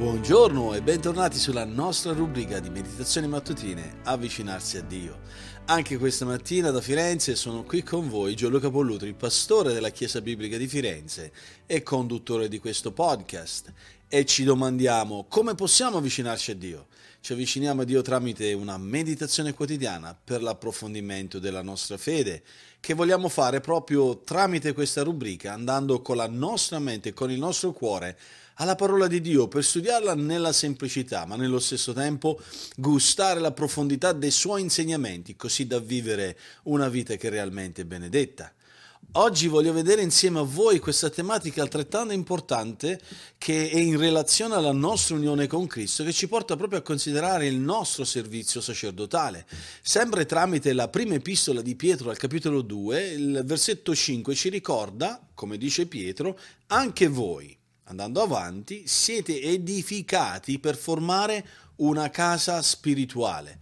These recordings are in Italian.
Buongiorno e bentornati sulla nostra rubrica di meditazioni mattutine Avvicinarsi a Dio. Anche questa mattina da Firenze sono qui con voi Gianluca Pollutri, pastore della Chiesa Biblica di Firenze e conduttore di questo podcast. E ci domandiamo come possiamo avvicinarci a Dio. Ci avviciniamo a Dio tramite una meditazione quotidiana per l'approfondimento della nostra fede, che vogliamo fare proprio tramite questa rubrica, andando con la nostra mente e con il nostro cuore alla parola di Dio per studiarla nella semplicità, ma nello stesso tempo gustare la profondità dei suoi insegnamenti, così da vivere una vita che è realmente benedetta. Oggi voglio vedere insieme a voi questa tematica altrettanto importante che è in relazione alla nostra unione con Cristo, che ci porta proprio a considerare il nostro servizio sacerdotale. Sempre tramite la prima epistola di Pietro al capitolo 2, il versetto 5 ci ricorda, come dice Pietro, anche voi andando avanti, siete edificati per formare una casa spirituale,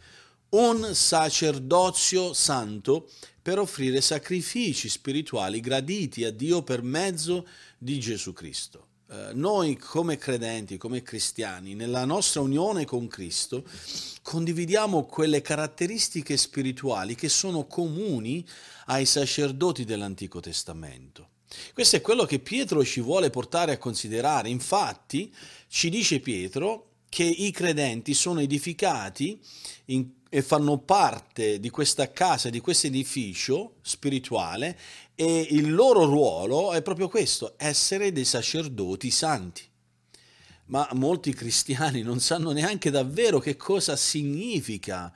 un sacerdozio santo per offrire sacrifici spirituali graditi a Dio per mezzo di Gesù Cristo. Eh, noi come credenti, come cristiani, nella nostra unione con Cristo, condividiamo quelle caratteristiche spirituali che sono comuni ai sacerdoti dell'Antico Testamento. Questo è quello che Pietro ci vuole portare a considerare. Infatti, ci dice Pietro che i credenti sono edificati in, e fanno parte di questa casa, di questo edificio spirituale e il loro ruolo è proprio questo, essere dei sacerdoti santi. Ma molti cristiani non sanno neanche davvero che cosa significa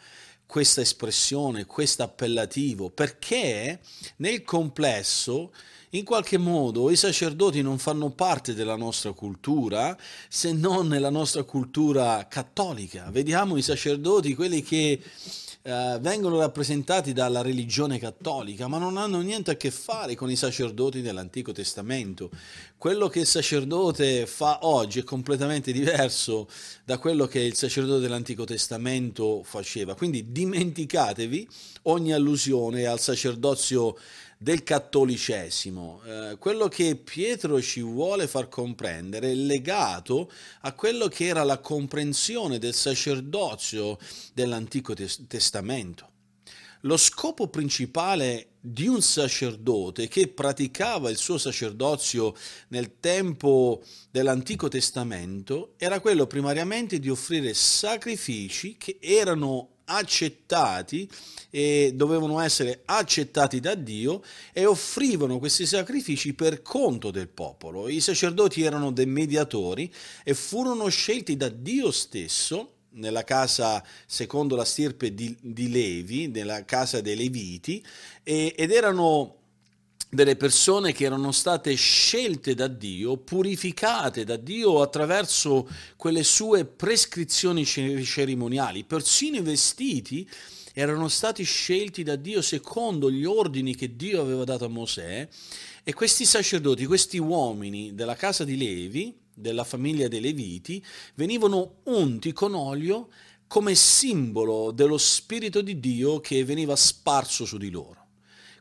questa espressione, questo appellativo, perché nel complesso in qualche modo i sacerdoti non fanno parte della nostra cultura se non nella nostra cultura cattolica. Vediamo i sacerdoti, quelli che Uh, vengono rappresentati dalla religione cattolica, ma non hanno niente a che fare con i sacerdoti dell'Antico Testamento. Quello che il sacerdote fa oggi è completamente diverso da quello che il sacerdote dell'Antico Testamento faceva. Quindi dimenticatevi ogni allusione al sacerdozio del cattolicesimo. Eh, quello che Pietro ci vuole far comprendere è legato a quello che era la comprensione del sacerdozio dell'Antico Testamento. Lo scopo principale di un sacerdote che praticava il suo sacerdozio nel tempo dell'Antico Testamento era quello primariamente di offrire sacrifici che erano accettati e dovevano essere accettati da Dio e offrivano questi sacrifici per conto del popolo. I sacerdoti erano dei mediatori e furono scelti da Dio stesso nella casa secondo la stirpe di, di Levi, nella casa dei Leviti, e, ed erano delle persone che erano state scelte da Dio, purificate da Dio attraverso quelle sue prescrizioni cerimoniali, persino i vestiti erano stati scelti da Dio secondo gli ordini che Dio aveva dato a Mosè e questi sacerdoti, questi uomini della casa di Levi, della famiglia dei Leviti, venivano unti con olio come simbolo dello Spirito di Dio che veniva sparso su di loro.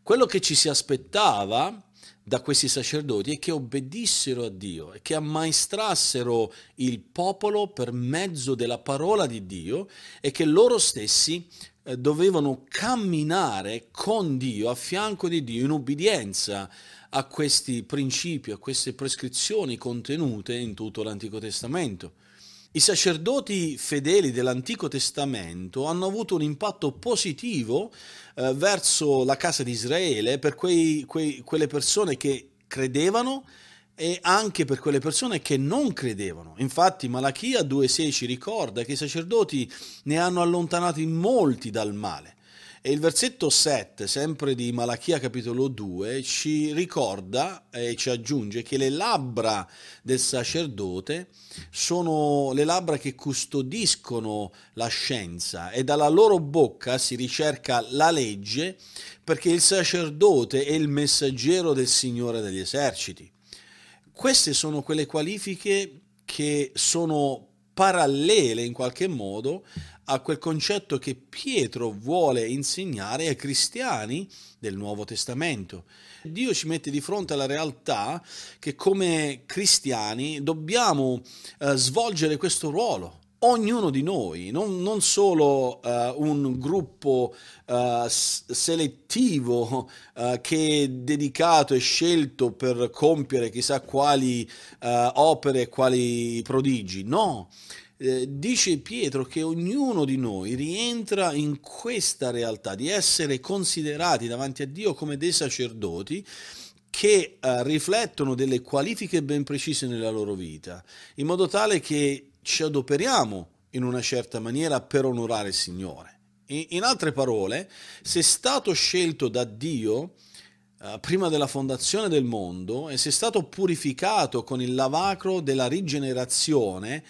Quello che ci si aspettava da questi sacerdoti è che obbedissero a Dio e che ammaestrassero il popolo per mezzo della parola di Dio e che loro stessi eh, dovevano camminare con Dio, a fianco di Dio, in ubbidienza a questi principi, a queste prescrizioni contenute in tutto l'Antico Testamento. I sacerdoti fedeli dell'Antico Testamento hanno avuto un impatto positivo eh, verso la casa di Israele per quei, quei, quelle persone che credevano e anche per quelle persone che non credevano. Infatti Malachia 2.6 ci ricorda che i sacerdoti ne hanno allontanati molti dal male. E il versetto 7, sempre di Malachia capitolo 2, ci ricorda e ci aggiunge che le labbra del sacerdote sono le labbra che custodiscono la scienza e dalla loro bocca si ricerca la legge perché il sacerdote è il messaggero del Signore degli eserciti. Queste sono quelle qualifiche che sono parallele in qualche modo a quel concetto che Pietro vuole insegnare ai cristiani del Nuovo Testamento. Dio ci mette di fronte alla realtà che come cristiani dobbiamo eh, svolgere questo ruolo ognuno di noi, non, non solo uh, un gruppo uh, selettivo uh, che è dedicato e scelto per compiere chissà quali opere, quali prodigi, no. Eh, dice Pietro che ognuno di noi rientra in questa realtà di essere considerati davanti a Dio come dei sacerdoti che uh, riflettono delle qualifiche ben precise nella loro vita, in modo tale che ci adoperiamo in una certa maniera per onorare il Signore. In altre parole, sei stato scelto da Dio uh, prima della fondazione del mondo e sei stato purificato con il lavacro della rigenerazione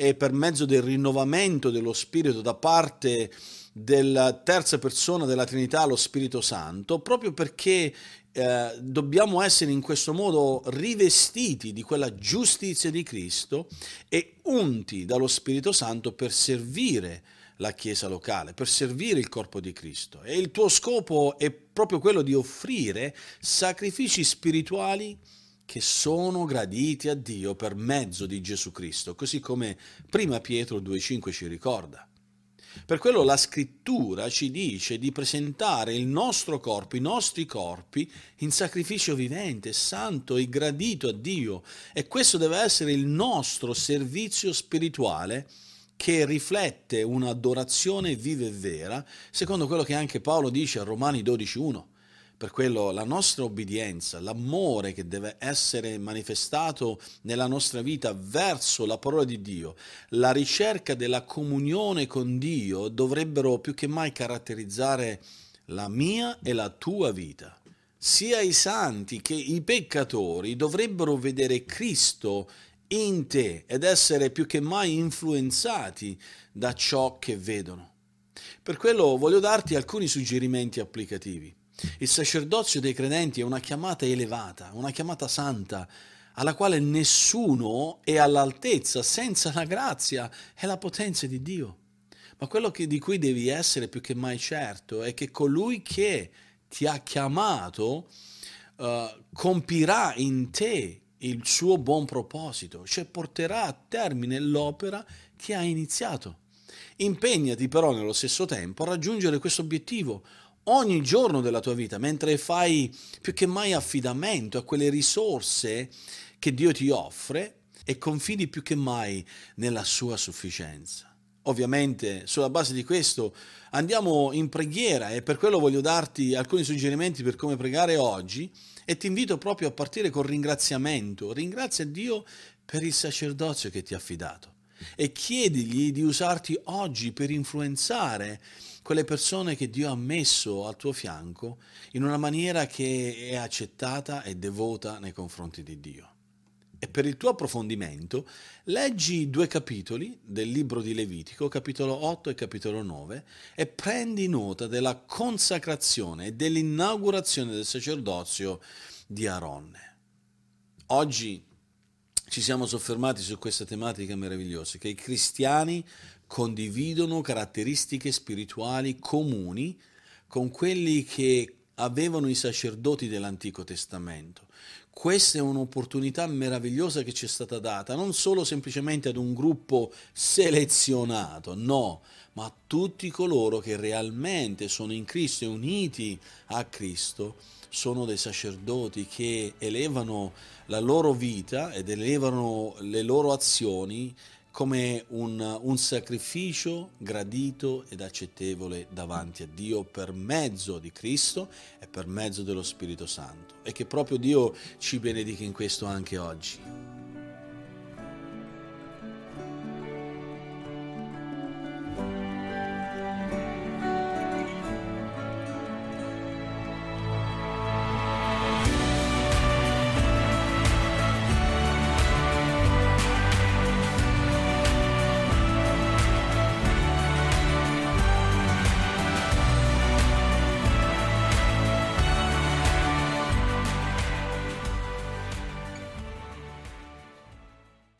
e per mezzo del rinnovamento dello Spirito da parte della terza persona della Trinità, lo Spirito Santo, proprio perché eh, dobbiamo essere in questo modo rivestiti di quella giustizia di Cristo e unti dallo Spirito Santo per servire la Chiesa locale, per servire il corpo di Cristo. E il tuo scopo è proprio quello di offrire sacrifici spirituali che sono graditi a Dio per mezzo di Gesù Cristo, così come prima Pietro 2,5 ci ricorda. Per quello la scrittura ci dice di presentare il nostro corpo, i nostri corpi, in sacrificio vivente, santo e gradito a Dio. E questo deve essere il nostro servizio spirituale che riflette un'adorazione viva e vera, secondo quello che anche Paolo dice a Romani 12.1. Per quello la nostra obbedienza, l'amore che deve essere manifestato nella nostra vita verso la parola di Dio, la ricerca della comunione con Dio dovrebbero più che mai caratterizzare la mia e la tua vita. Sia i santi che i peccatori dovrebbero vedere Cristo in te ed essere più che mai influenzati da ciò che vedono. Per quello voglio darti alcuni suggerimenti applicativi. Il sacerdozio dei credenti è una chiamata elevata, una chiamata santa, alla quale nessuno è all'altezza senza la grazia e la potenza di Dio. Ma quello che, di cui devi essere più che mai certo è che colui che ti ha chiamato uh, compirà in te il suo buon proposito, cioè porterà a termine l'opera che ha iniziato. Impegnati però nello stesso tempo a raggiungere questo obiettivo, ogni giorno della tua vita, mentre fai più che mai affidamento a quelle risorse che Dio ti offre e confidi più che mai nella sua sufficienza. Ovviamente sulla base di questo andiamo in preghiera e per quello voglio darti alcuni suggerimenti per come pregare oggi e ti invito proprio a partire con ringraziamento. Ringrazia Dio per il sacerdozio che ti ha affidato e chiedigli di usarti oggi per influenzare quelle persone che Dio ha messo al tuo fianco in una maniera che è accettata e devota nei confronti di Dio. E per il tuo approfondimento leggi due capitoli del libro di Levitico, capitolo 8 e capitolo 9, e prendi nota della consacrazione e dell'inaugurazione del sacerdozio di Aronne. Oggi ci siamo soffermati su questa tematica meravigliosa, che i cristiani condividono caratteristiche spirituali comuni con quelli che avevano i sacerdoti dell'Antico Testamento. Questa è un'opportunità meravigliosa che ci è stata data, non solo semplicemente ad un gruppo selezionato, no, ma a tutti coloro che realmente sono in Cristo e uniti a Cristo sono dei sacerdoti che elevano la loro vita ed elevano le loro azioni come un, un, sacrificio gradito ed accettevole davanti a Dio per mezzo di Cristo e per mezzo dello Spirito Santo. E che proprio Dio ci benedica in questo anche oggi.